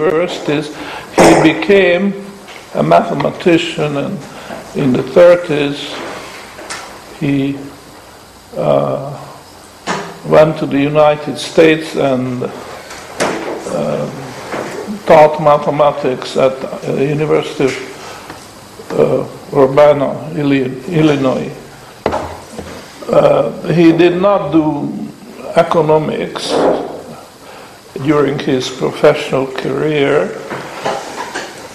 universities. He became a mathematician, and in the 30s, he uh, went to the United States and uh, taught mathematics at the University of uh, Urbana, Illinois. Uh, he did not do economics during his professional career,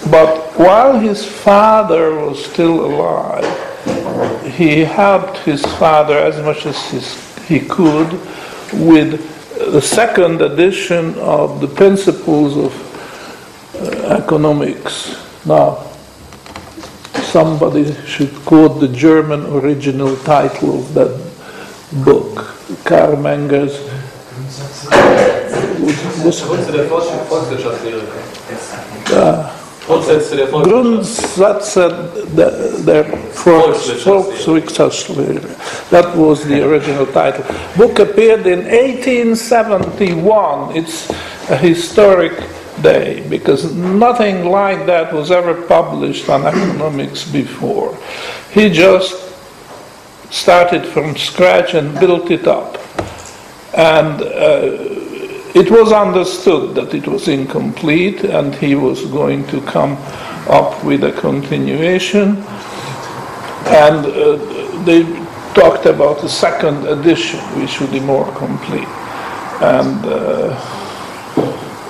but while his father was still alive, he helped his father as much as he could with the second edition of the Principles of uh, Economics. Now, somebody should quote the German original title of that book, Carl Menger's. Volkswirtschaftslehre. Grundsätze der, der Volkswirtschaftslehre. That was the original title. Book appeared in 1871. It's a historic day because nothing like that was ever published on economics before. He just started from scratch and built it up. And uh, it was understood that it was incomplete and he was going to come up with a continuation. And uh, they talked about a second edition, which would be more complete. And uh,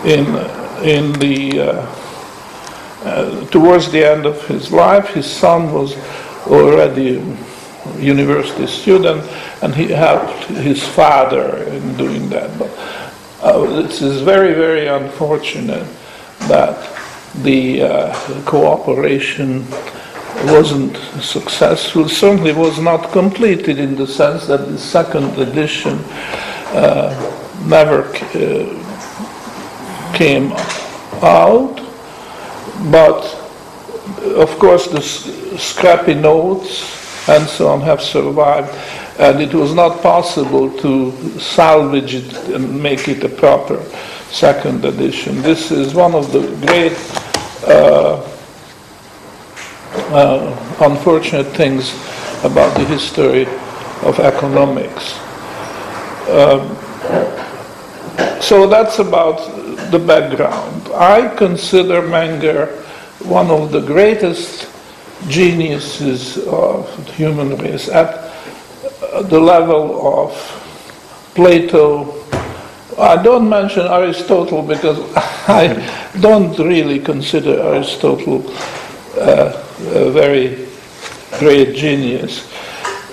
in, in the, uh, uh towards the end of his life, his son was already a university student, and he helped his father in doing that. But uh, this is very, very unfortunate that the uh, cooperation wasn't successful, certainly was not completed in the sense that the second edition uh, never uh, came out, but of course the scrappy notes and so on have survived and it was not possible to salvage it and make it a proper second edition. This is one of the great uh, uh, unfortunate things about the history of economics. Um, so that's about the background. I consider Menger one of the greatest geniuses of the human race. At the level of Plato. I don't mention Aristotle because I don't really consider Aristotle uh, a very great genius.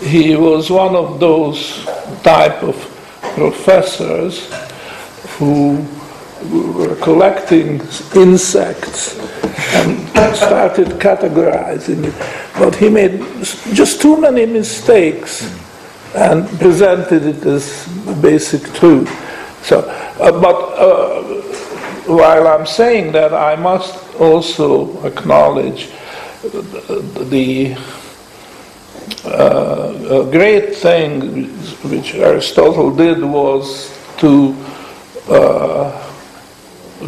He was one of those type of professors who were collecting insects and started categorizing it. But he made just too many mistakes and presented it as basic truth. So, uh, but uh, while I'm saying that, I must also acknowledge the uh, great thing which Aristotle did was to uh,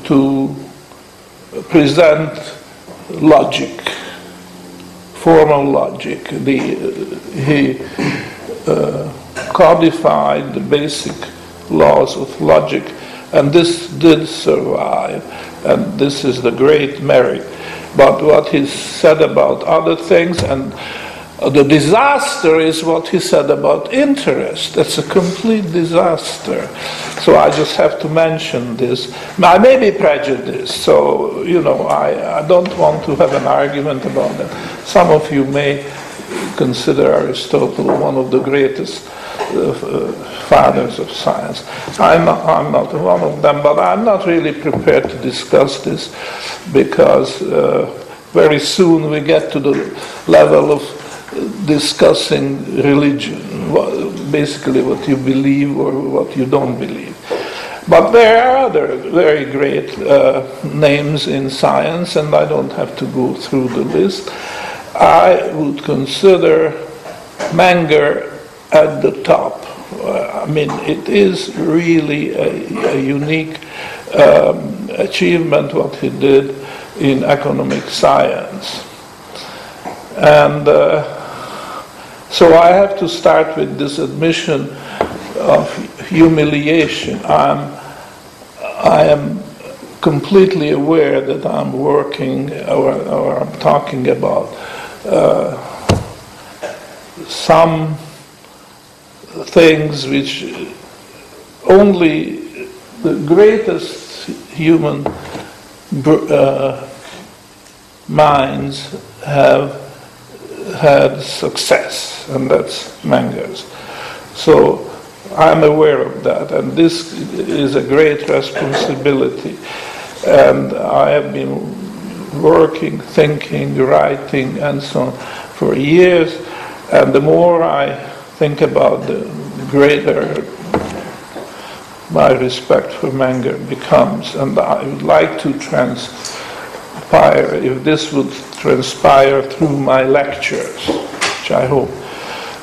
to present logic, formal logic. The, he uh, Uh, codified the basic laws of logic, and this did survive, and this is the great merit. But what he said about other things and the disaster is what he said about interest. That's a complete disaster. So I just have to mention this. I may be prejudiced, so, you know, I, I don't want to have an argument about that. Some of you may consider Aristotle one of the greatest uh, uh, fathers of science. I'm not, I'm not one of them, but I'm not really prepared to discuss this because uh, very soon we get to the level of discussing religion, basically what you believe or what you don't believe. But there are other very great uh, names in science, and I don't have to go through the list. I would consider Menger at the top. Uh, I mean, it is really a, a unique um, achievement what he did in economic science. And uh, so I have to start with this admission of humiliation. I'm, I am completely aware that I'm working or, or I'm talking about some things which only the greatest human uh, minds have had success, and that's Menger's. So I'm aware of that, and this is a great responsibility. And I have been working, thinking, writing, and so on for years. And the more I think about the greater my respect for Menger becomes. And I would like to transpire, if this would transpire through my lectures, which I hope.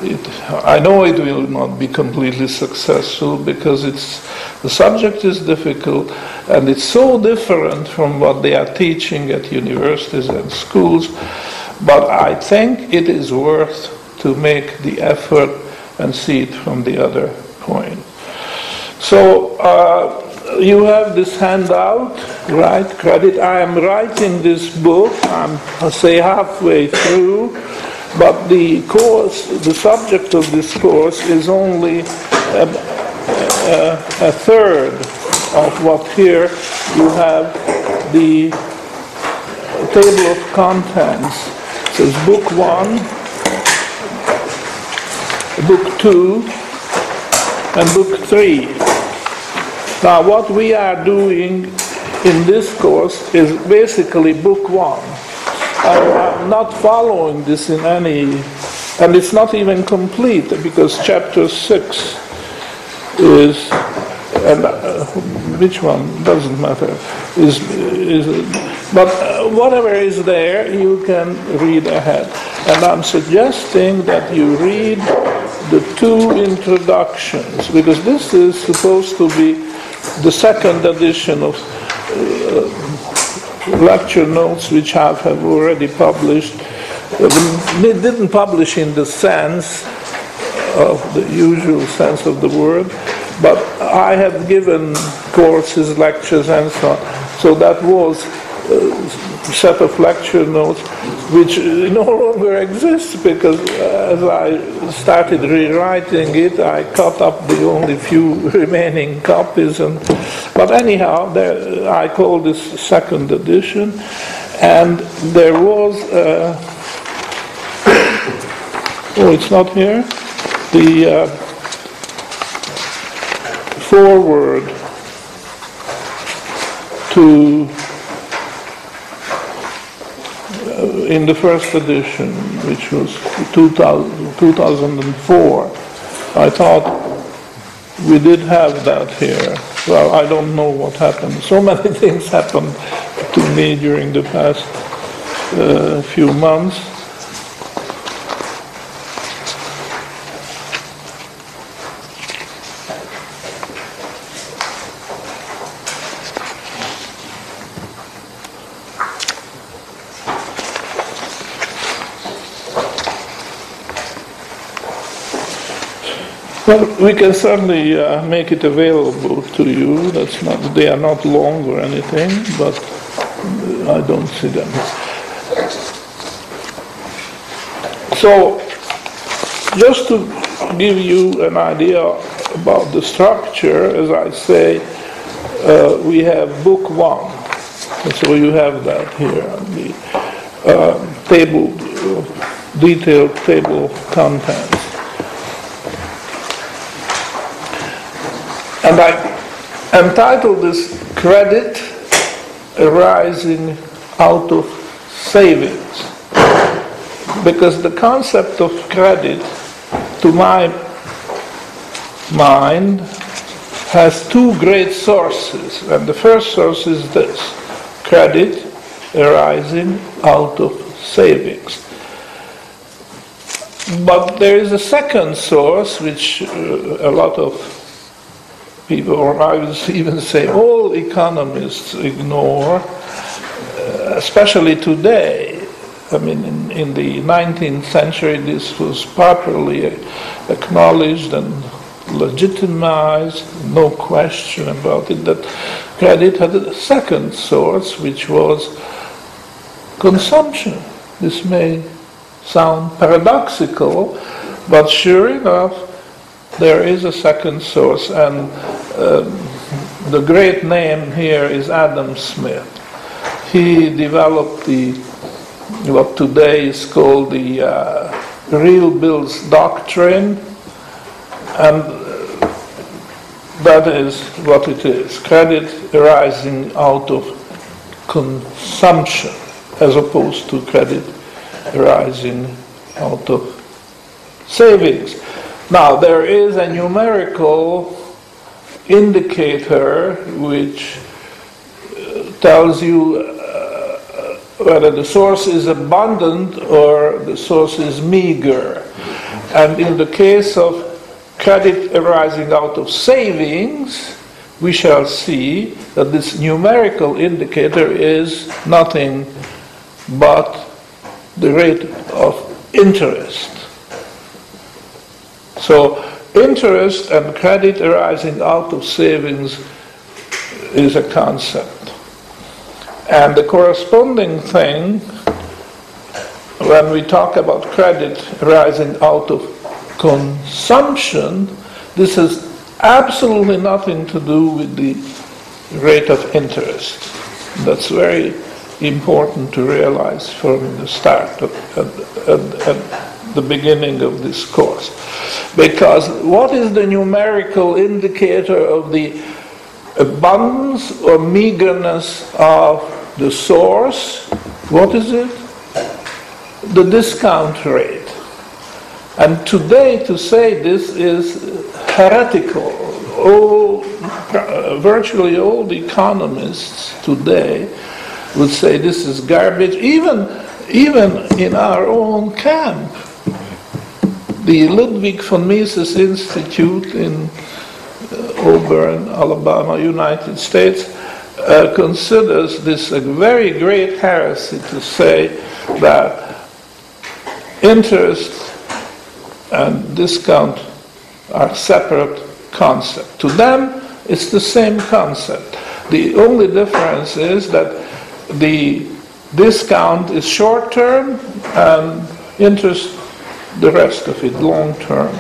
It, I know it will not be completely successful because it's the subject is difficult and it's so different from what they are teaching at universities and schools. But I think it is worth to make the effort and see it from the other point. So uh, you have this handout, right? Credit. I am writing this book. I'm, I say halfway through, but the course, the subject of this course is only a, a, a third of what here you have the table of contents. It says book one, book two, and book three. Now, what we are doing in this course is basically book one. I'm not following this in any, and it's not even complete because chapter six is, and uh, which one doesn't matter, is, is but uh, whatever is there, you can read ahead. And I'm suggesting that you read the two introductions because this is supposed to be the second edition of uh, lecture notes which I have already published. Uh, they didn't publish in the sense of the usual sense of the word, but I have given courses, lectures, and so on. So that was set of lecture notes which no longer exists because as I started rewriting it, I cut up the only few remaining copies. And but anyhow, there, I call this second edition, and there was. Uh, oh, it's not here. The uh, foreword to in the first edition, which was 2000, 2004, I thought we did have that here. Well, I don't know what happened. So many things happened to me during the past uh, few months. Well, we can certainly uh, make it available to you. That's not, they are not long or anything, but I don't see them. So, just to give you an idea about the structure, as I say, uh, we have book one. So you have that here, the uh, table, detailed table of. And I entitled this Credit Arising Out of Savings. Because the concept of credit, to my mind, has two great sources. And the first source is this credit arising out of savings. But there is a second source which uh, a lot of people, or I would even say all economists ignore, uh, especially today. I mean, in, in the 19th century, this was properly acknowledged and legitimized, no question about it, that credit had a second source, which was consumption. This may sound paradoxical, but sure enough, there is a second source, and um, the great name here is Adam Smith. He developed the what today is called the uh, real bills doctrine, and that is what it is credit arising out of consumption as opposed to credit arising out of savings. Now, there is a numerical indicator which uh, tells you uh, whether the source is abundant or the source is meager. And in the case of credit arising out of savings, we shall see that this numerical indicator is nothing but the rate of interest. So, interest and credit arising out of savings is a concept. And the corresponding thing, when we talk about credit arising out of consumption, this has absolutely nothing to do with the rate of interest. That's very important to realize from the start, the beginning of this course. Because what is the numerical indicator of the abundance or meagerness of the source? What is it? The discount rate. And today, to say this is heretical. All, virtually all the economists today would say this is garbage, even, even in our own camp. The Ludwig von Mises Institute in uh, Auburn, Alabama, United States, uh, considers this a very great heresy to say that interest and discount are separate concepts. To them, it's the same concept. The only difference is that the discount is short term and interest the rest of it long term.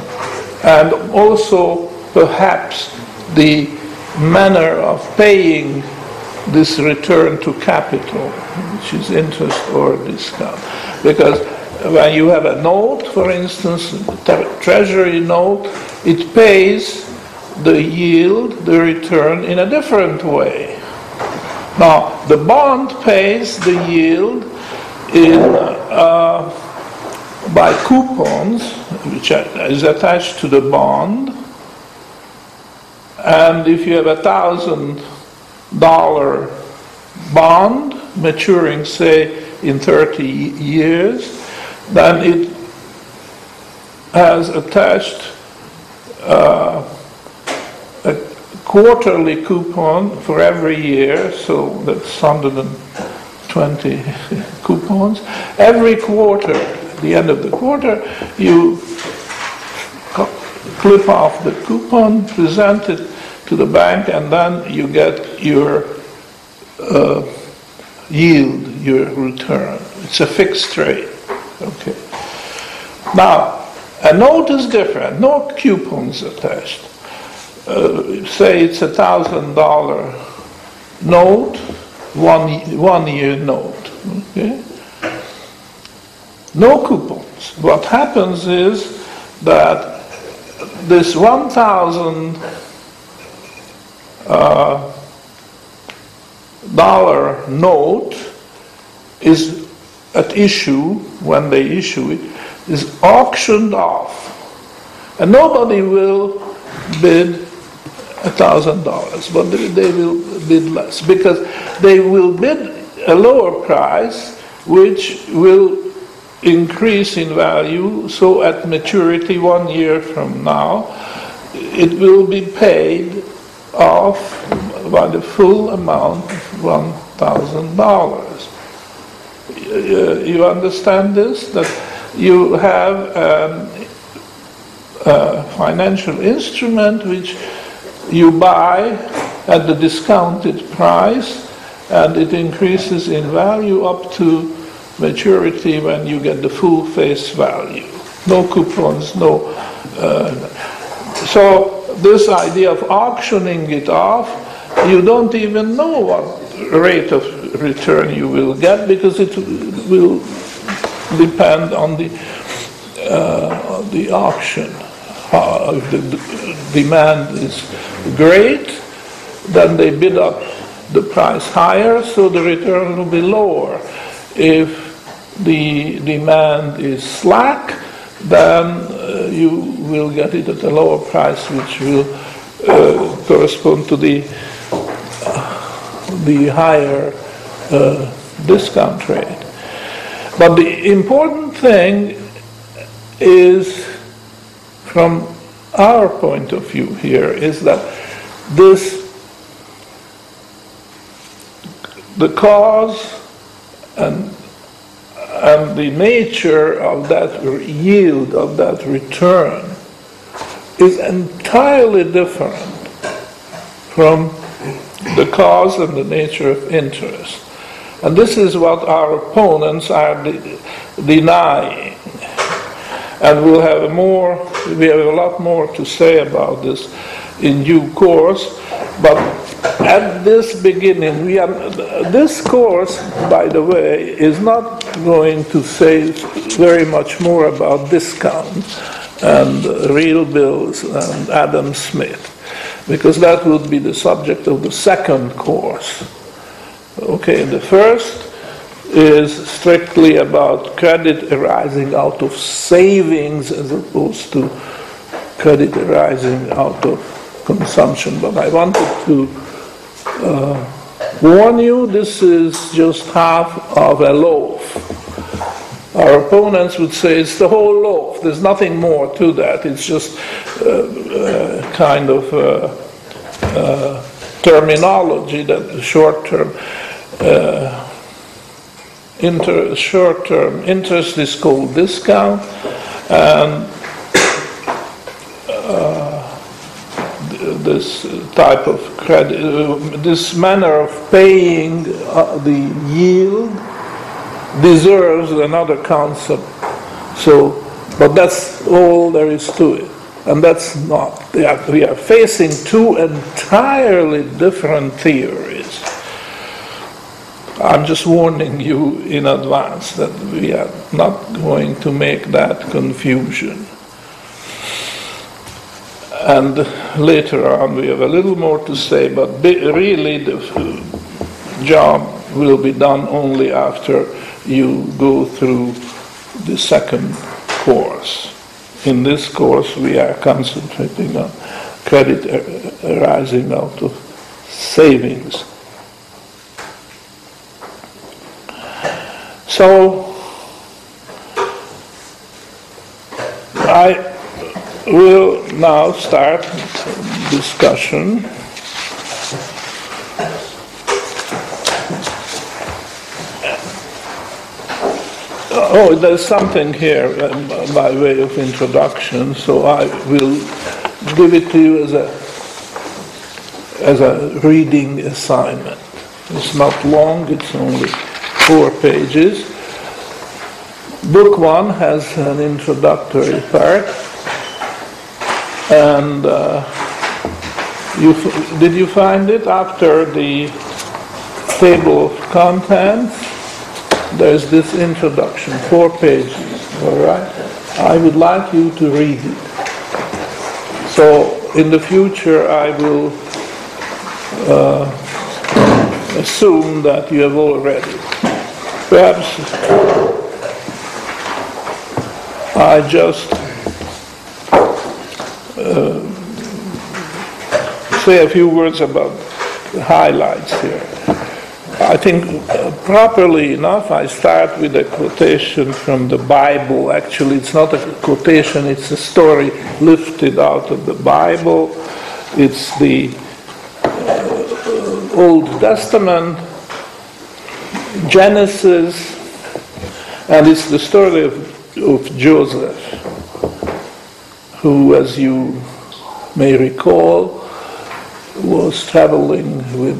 And also perhaps the manner of paying this return to capital, which is interest or discount. Because when you have a note, for instance, a treasury note, it pays the yield, the return in a different way. Now, the bond pays the yield in uh, by coupons, which is attached to the bond. And if you have a thousand dollar bond maturing, say, in 30 years, then it has attached uh, a quarterly coupon for every year, so that's 120 coupons. Every quarter, the end of the quarter, you clip off the coupon, present it to the bank, and then you get your uh, yield, your return. It's a fixed rate. Okay. Now, a note is different. No coupons attached. Uh, say it's a thousand dollar note, one one year note. Okay. No coupons. What happens is that this one thousand uh, dollar note is at issue, when they issue it, is auctioned off. And nobody will bid a thousand dollars, but they will bid less because they will bid a lower price, which will increase in value. So at maturity, one year from now, it will be paid off by the full amount of one thousand dollars. You understand this? That you have um, a financial instrument which you buy at the discounted price and it increases in value up to maturity when you get the full face value. No coupons, no. Uh, so this idea of auctioning it off, you don't even know what rate of return you will get because it will depend on the uh, the auction. Uh, if the demand is great, then they bid up the price higher, so the return will be lower. If the demand is slack, then uh, you will get it at a lower price, which will uh, correspond to the the higher uh, discount rate. But the important thing is, from our point of view here, is that this the cause and and the nature of that yield of that return is entirely different from the cause and the nature of interest. And this is what our opponents are de- denying. And we'll have more, we have a lot more to say about this in due course. But at this beginning, we are, this course, by the way, is not going to say very much more about discount and real bills and Adam Smith, because that would be the subject of the second course. Okay, the first is strictly about credit arising out of savings as opposed to credit arising out of consumption. But I wanted to uh, warn you, this is just half of a loaf. Our opponents would say it's the whole loaf. There's nothing more to that. It's just uh, uh, kind of uh, uh, terminology that the short-term uh, inter- short-term interest is called discount, and this type of credit, uh, this manner of paying uh, the yield deserves another concept. So, but that's all there is to it. And that's not, we are facing two entirely different theories. I'm just warning you in advance that we are not going to make that confusion. And later on, we have a little more to say, but really the job will be done only after you go through the second course. In this course, we are concentrating on credit uh, arising out of savings. So, I We'll now start discussion. Oh, there's something here um, by way of introduction, so I will give it to you as a as a reading assignment. It's not long, it's only four pages. Book one has an introductory part and uh, you, did you find it after the table of contents? There's this introduction, four pages, all right? I would like you to read it. So in the future, I will uh, assume that you have all read it. Perhaps I just say a few words about the highlights here. I think uh, properly enough, I start with a quotation from the Bible. Actually, it's not a quotation, it's a story lifted out of the Bible. It's the Old Testament, Genesis, and it's the story of, of Joseph, who, as you may recall, was traveling with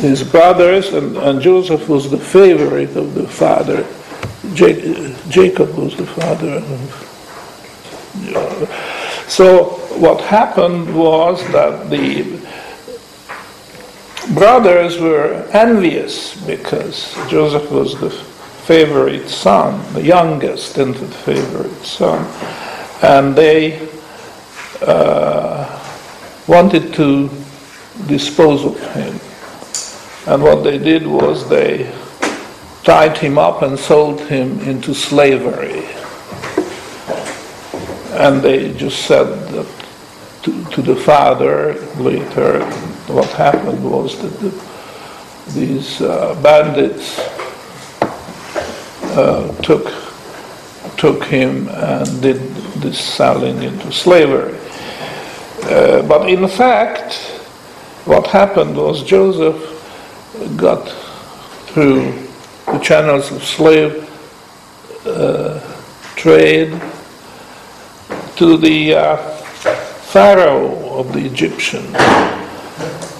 his brothers, and, and Joseph was the favorite of the father. Ja- Jacob was the father. So what happened was that the brothers were envious because Joseph was the favorite son, the youngest and the favorite son, and they uh, wanted to dispose of him. And what they did was they tied him up and sold him into slavery. And they just said that to, to the father later, what happened was that the, these uh, bandits uh, took took him and did selling into slavery. Uh, but in fact, what happened was Joseph got through the channels of slave uh, trade to the uh, Pharaoh of the Egyptians.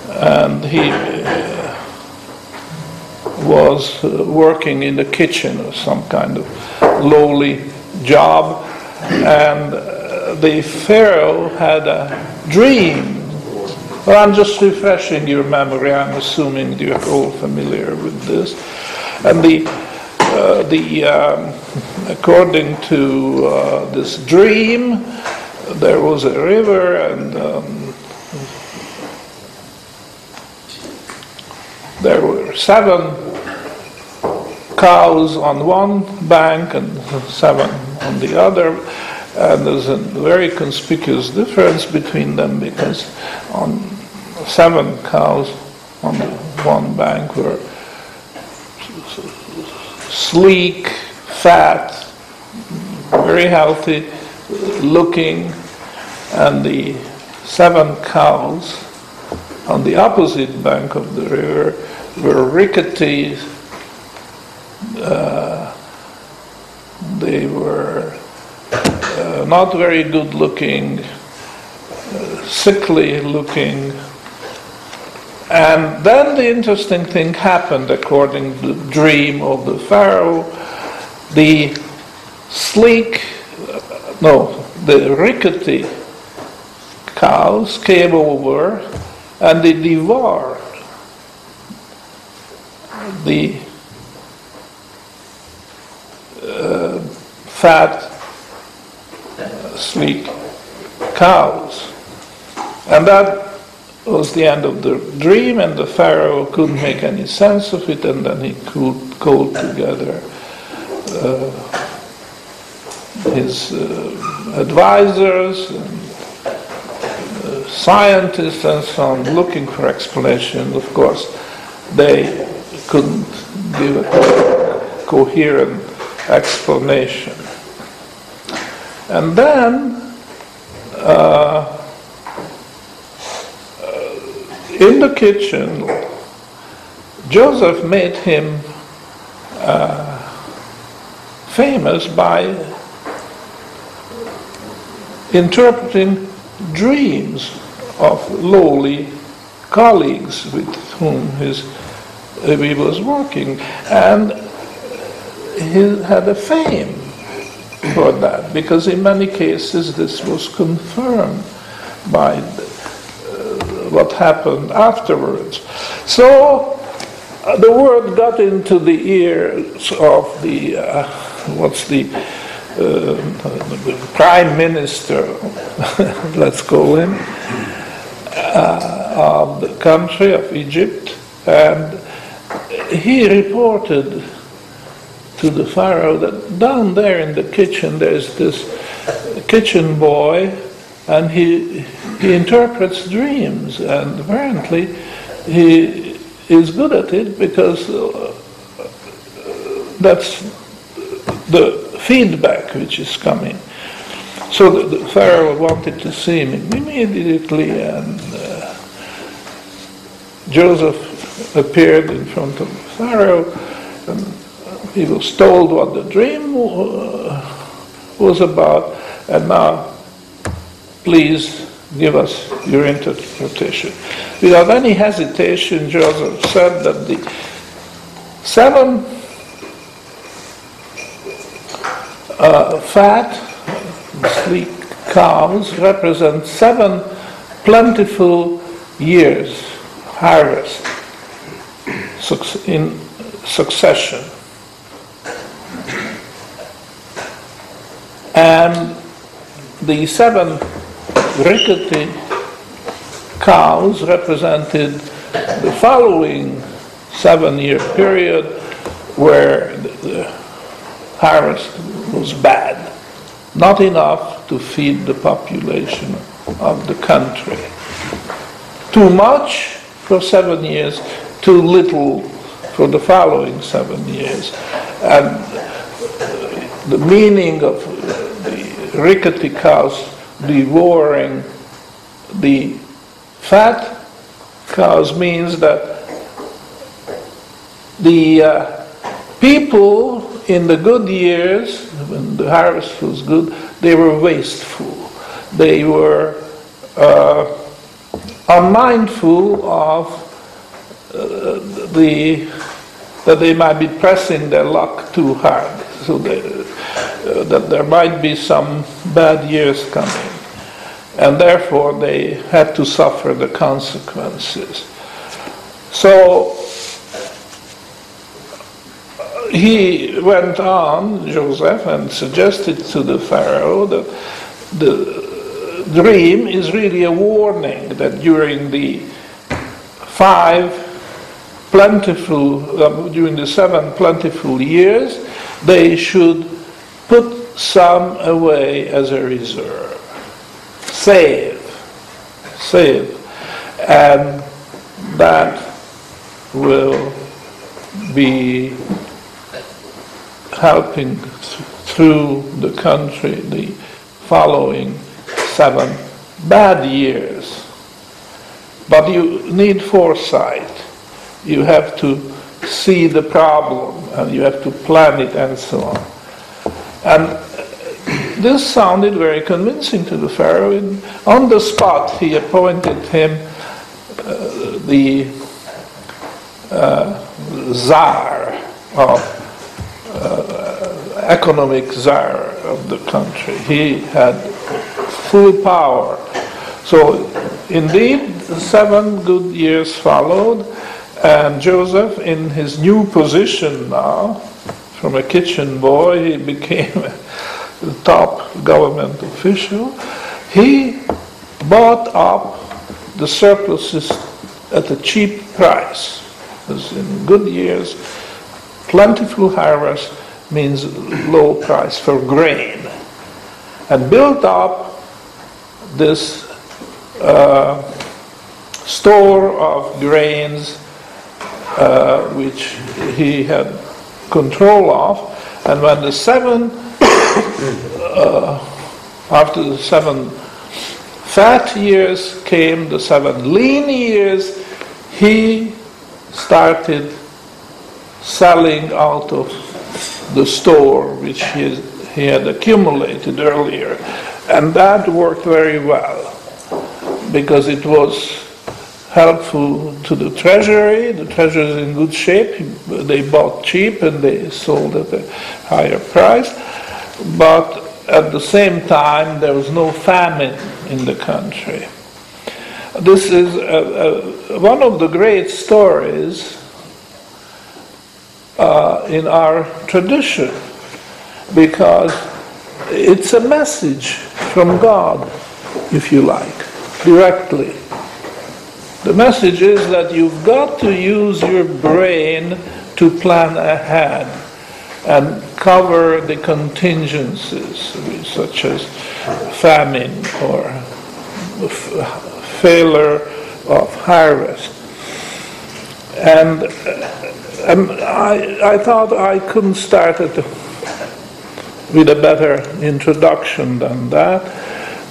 And he uh, was uh, working in the kitchen or some kind of lowly job. And uh, the Pharaoh had a dream well, I'm just refreshing your memory. I'm assuming you're all familiar with this. And the, uh, the um, according to uh, this dream, there was a river, and um, there were seven cows on one bank and seven on the other. And there's a very conspicuous difference between them because on seven cows on the one bank were sleek, fat, very healthy looking, and the seven cows on the opposite bank of the river were rickety. Uh, they were uh, not very good looking, uh, sickly looking. And then the interesting thing happened according to the dream of the Pharaoh. The sleek, uh, no, the rickety cows came over and they devoured the uh, fat, sleek cows. And that was the end of the dream, and the Pharaoh couldn't make any sense of it, and then he could called together uh, his uh, advisors and uh, scientists and so on, looking for explanation. Of course, they couldn't give a coherent explanation. And then, uh, in the kitchen, Joseph made him uh, famous by interpreting dreams of lowly colleagues with whom his, uh, he was working. And he had a fame for that because in many cases this was confirmed by the, uh, what happened afterwards. So uh, the word got into the ears of the uh, what's the uh, prime minister, let's call him, uh, of the country of Egypt, and he reported to the Pharaoh that down there in the kitchen there's this kitchen boy and he, he interprets dreams and apparently he is good at it because uh, that's the feedback which is coming. So the, the Pharaoh wanted to see him immediately and uh, Joseph appeared in front of Pharaoh, and he was told what the dream uh, was about, and now please give us your interpretation. Without any hesitation, Joseph said that the seven uh, fat, sleek cows represent seven plentiful years harvest in succession. And the seven rickety cows represented the following seven year period where the, harvest was bad, not enough to feed the population of the country. Too much for seven years, too little for the following seven years. And the meaning of rickety cows devouring the fat cows means that the uh, people in the good years, when the harvest was good, they were wasteful. They were uh, unmindful of uh, the that they might be pressing their luck too hard, so they, that there might be some bad years coming, and therefore they had to suffer the consequences. So he went on, Joseph, and suggested to the Pharaoh that the dream is really a warning that during the five plentiful, uh, during the seven plentiful years, they should put some away as a reserve. Save. Save. And that will be helping th- through the country the following seven bad years. But you need foresight. You have to see the problem and you have to plan it and so on. And this sounded very convincing to the Pharaoh. And on the spot, he appointed him uh, the uh, czar of economic czar of the country. He had full power. So, indeed, seven good years followed, and Joseph, in his new position now, from a kitchen boy, he became a top government official. He bought up the surpluses at a cheap price. Because in good years, plentiful harvest means low price for grain, and built up this uh, store of grains uh, which he had control of. And when the seven, uh, after the seven fat years came, the seven lean years, he started selling out of the store which he, he had accumulated earlier. And that worked very well because it was helpful to the treasury. The treasury is in good shape. They bought cheap and they sold at a higher price. But at the same time, there was no famine in the country. This is a, a, one of the great stories uh, in our tradition because it's a message from God, if you like, directly. The message is that you've got to use your brain to plan ahead and cover the contingencies, such as famine or failure of harvest. And um, I, I thought I couldn't start it with a better introduction than that.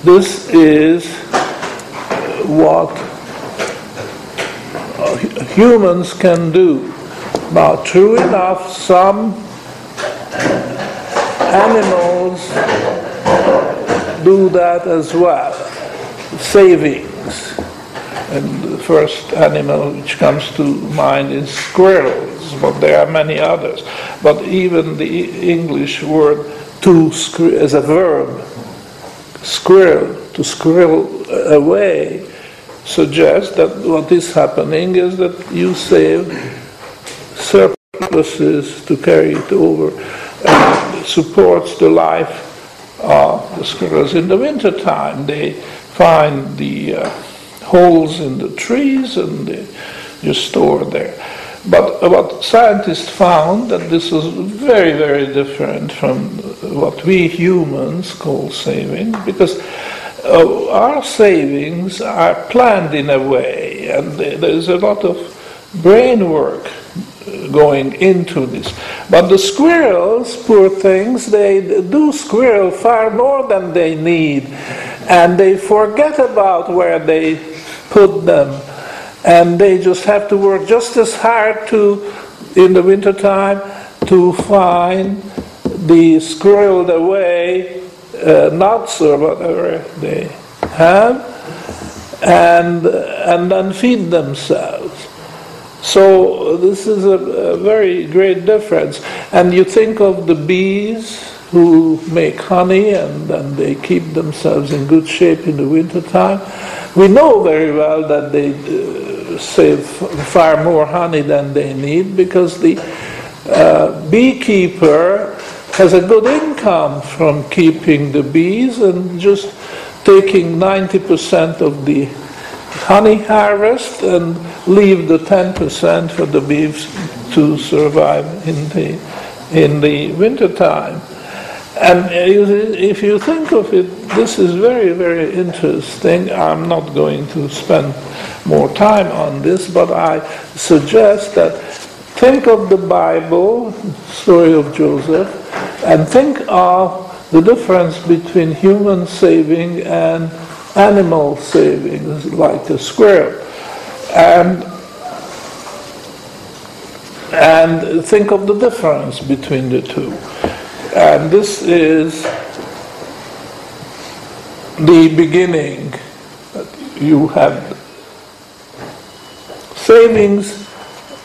This is what humans can do. Now, true enough, some animals do that as well. Savings. And the first animal which comes to mind is squirrels, but there are many others. But even the English word to squirrel as a verb, squirrel, to squirrel uh, away, suggests that what is happening is that you save surpluses to carry it over and supports the life of the squirrels in the wintertime. They find the uh, holes in the trees and they just store there. But what scientists found that this was very, very different from what we humans call saving, because uh, our savings are planned in a way, and there's a lot of brain work going into this. But the squirrels, poor things, they do squirrel far more than they need, and they forget about where they put them, and they just have to work just as hard to, in the wintertime, to find the squirreled away uh, nuts or whatever they have, and and then feed themselves. So this is a, a, very great difference. And you think of the bees who make honey and then they keep themselves in good shape in the wintertime. We know very well that they uh, save far more honey than they need because the uh, beekeeper has a good income from keeping the bees and just taking 90% of the honey harvest and leave the 10% for the bees to survive in the, in the wintertime. And if you think of it, this is very, very interesting. I'm not going to spend more time on this, but I suggest that think of the Bible, story of Joseph, and think of the difference between human saving and animal savings like a squirrel. And, and think of the difference between the two. And this is the beginning. You have savings,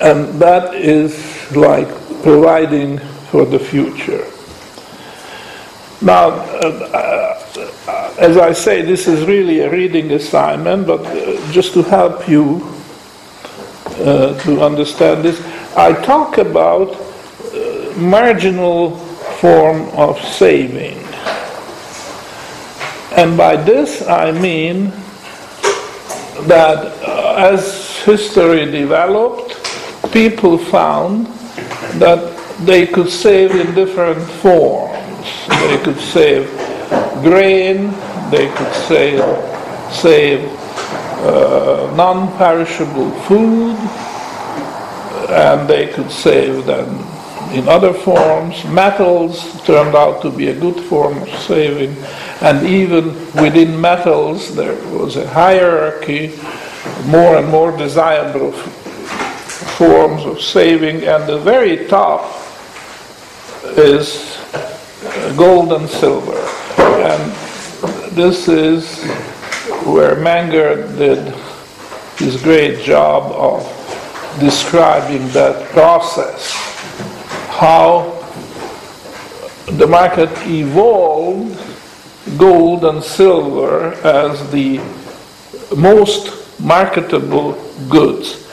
and that is like providing for the future. Now, uh, uh, as I say, this is really a reading assignment, but uh, just to help you uh, to understand this, I talk about marginal form of saving. And by this I mean that uh, as history developed, people found that they could save in different forms. They could save grain, they could save, save uh, non-perishable food, and they could save them in other forms. Metals turned out to be a good form of saving, and even within metals there was a hierarchy, more and more desirable forms of saving, and the very top is gold and silver. And this is where Menger did his great job of describing that process, how the market evolved gold and silver as the most marketable goods,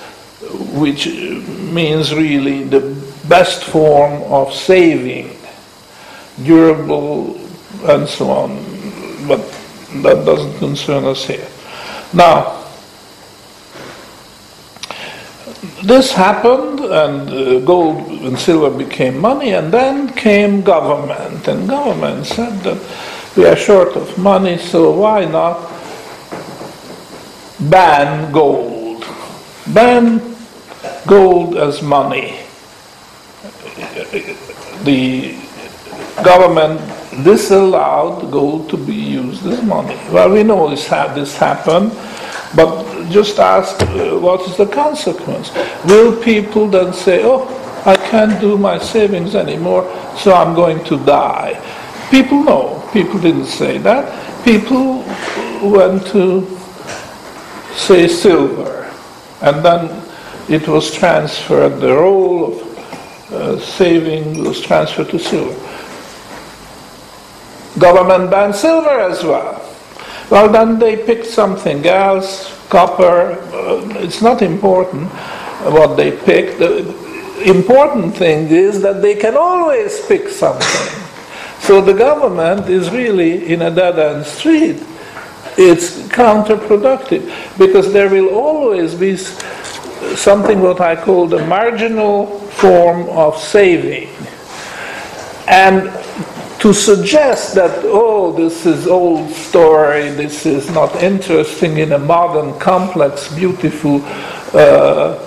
which means really the best form of saving durable, and so on. But that doesn't concern us here. Now, this happened, and uh, gold and silver became money, and then came government, and government said that we are short of money, so why not ban gold? Ban gold as money. The government disallowed gold to be used as money. Well, we know this, ha- this happened, But just ask uh, what is the consequence. Will people then say, oh, I can't do my savings anymore, so I'm going to die? People know. People didn't say that. People went to say silver, and then it was transferred, the role of uh, saving was transferred to silver. Government banned silver as well. Well, then they picked something else, copper. Uh, it's not important what they picked. The important thing is that they can always pick something. So the government is really in a dead end street. It's counterproductive because there will always be something what I call the marginal form of saving. And to suggest that, oh, this is old story, this is not interesting in a modern, complex, beautiful uh,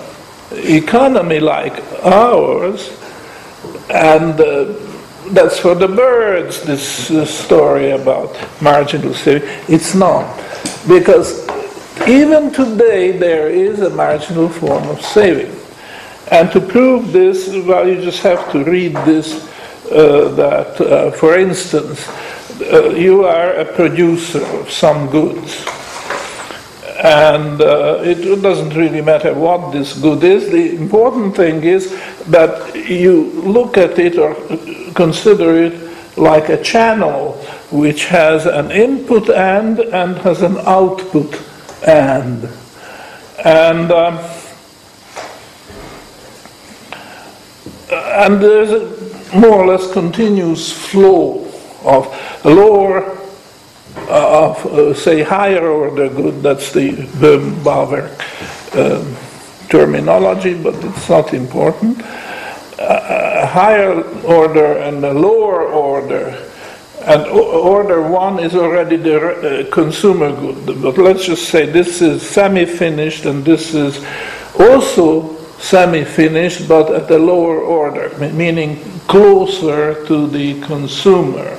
economy like ours, and uh, that's for the birds, this, this story about marginal saving. It's not. Because even today there is a marginal form of saving. And to prove this, well, you just have to read this uh, that, uh, for instance, uh, you are a producer of some goods. And it doesn't really matter what this good is. The important thing is that you look at it or consider it like a channel which has an input and and has an output and. And um, and there's a more or less continuous flow of lower, uh, of uh, say higher order good, that's the Böhm-Bawerk um, terminology, but it's not important. a higher order and a lower order. And order one is already the uh, consumer good, but let's just say this is semi finished and this is also semi-finished but at a lower order, meaning closer to the consumer.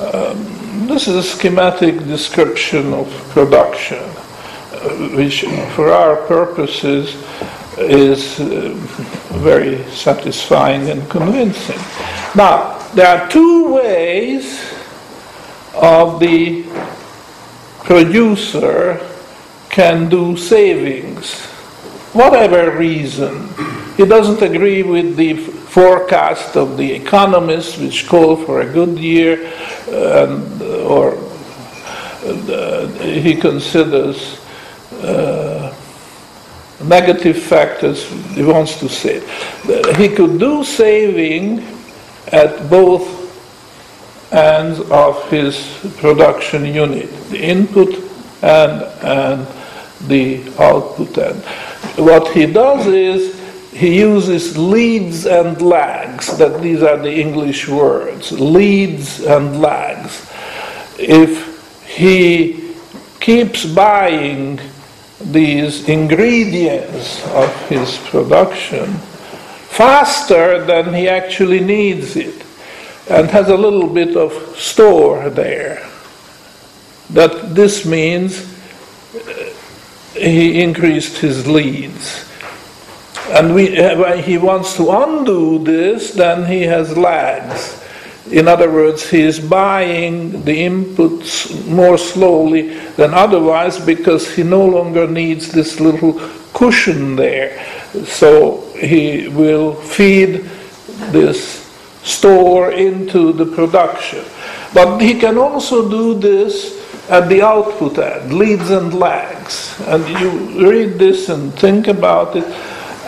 Um, this is a schematic description of production, uh, which for our purposes is uh, very satisfying and convincing. Now, there are two ways of the producer can do savings whatever reason. He doesn't agree with the forecast of the economists, which call for a good year, and, or uh, he considers uh, negative factors, he wants to say. He could do saving at both ends of his production unit, the input and, and the output end what he does is he uses leads and lags, that these are the English words, leads and lags. If he keeps buying these ingredients of his production faster than he actually needs it and has a little bit of store there, that this means uh, he increased his leads. And we, uh, when he wants to undo this, then he has lags. In other words, he is buying the inputs more slowly than otherwise because he no longer needs this little cushion there. So he will feed this store into the production. But he can also do this at the output end, leads and lags. And you read this and think about it,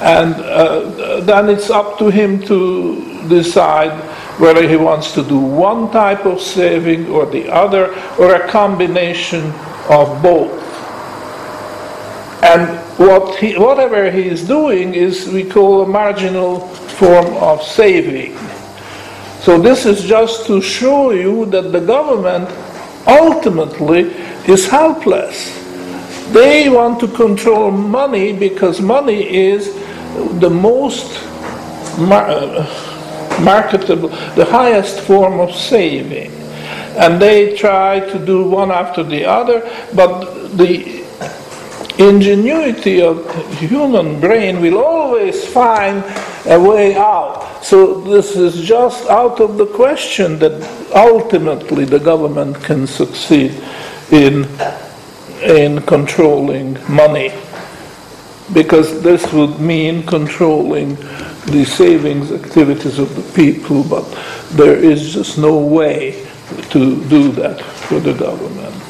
and uh, then it's up to him to decide whether he wants to do one type of saving or the other, or a combination of both. And what he, whatever he is doing is we call a marginal form of saving. So this is just to show you that the government ultimately is helpless. They want to control money because money is the most mar- marketable, the highest form of saving. And they try to do one after the other, but the ingenuity of human brain will always find a way out. So this is just out of the question that ultimately the government can succeed in, in controlling money. Because this would mean controlling the savings activities of the people, but there is just no way to do that for the government.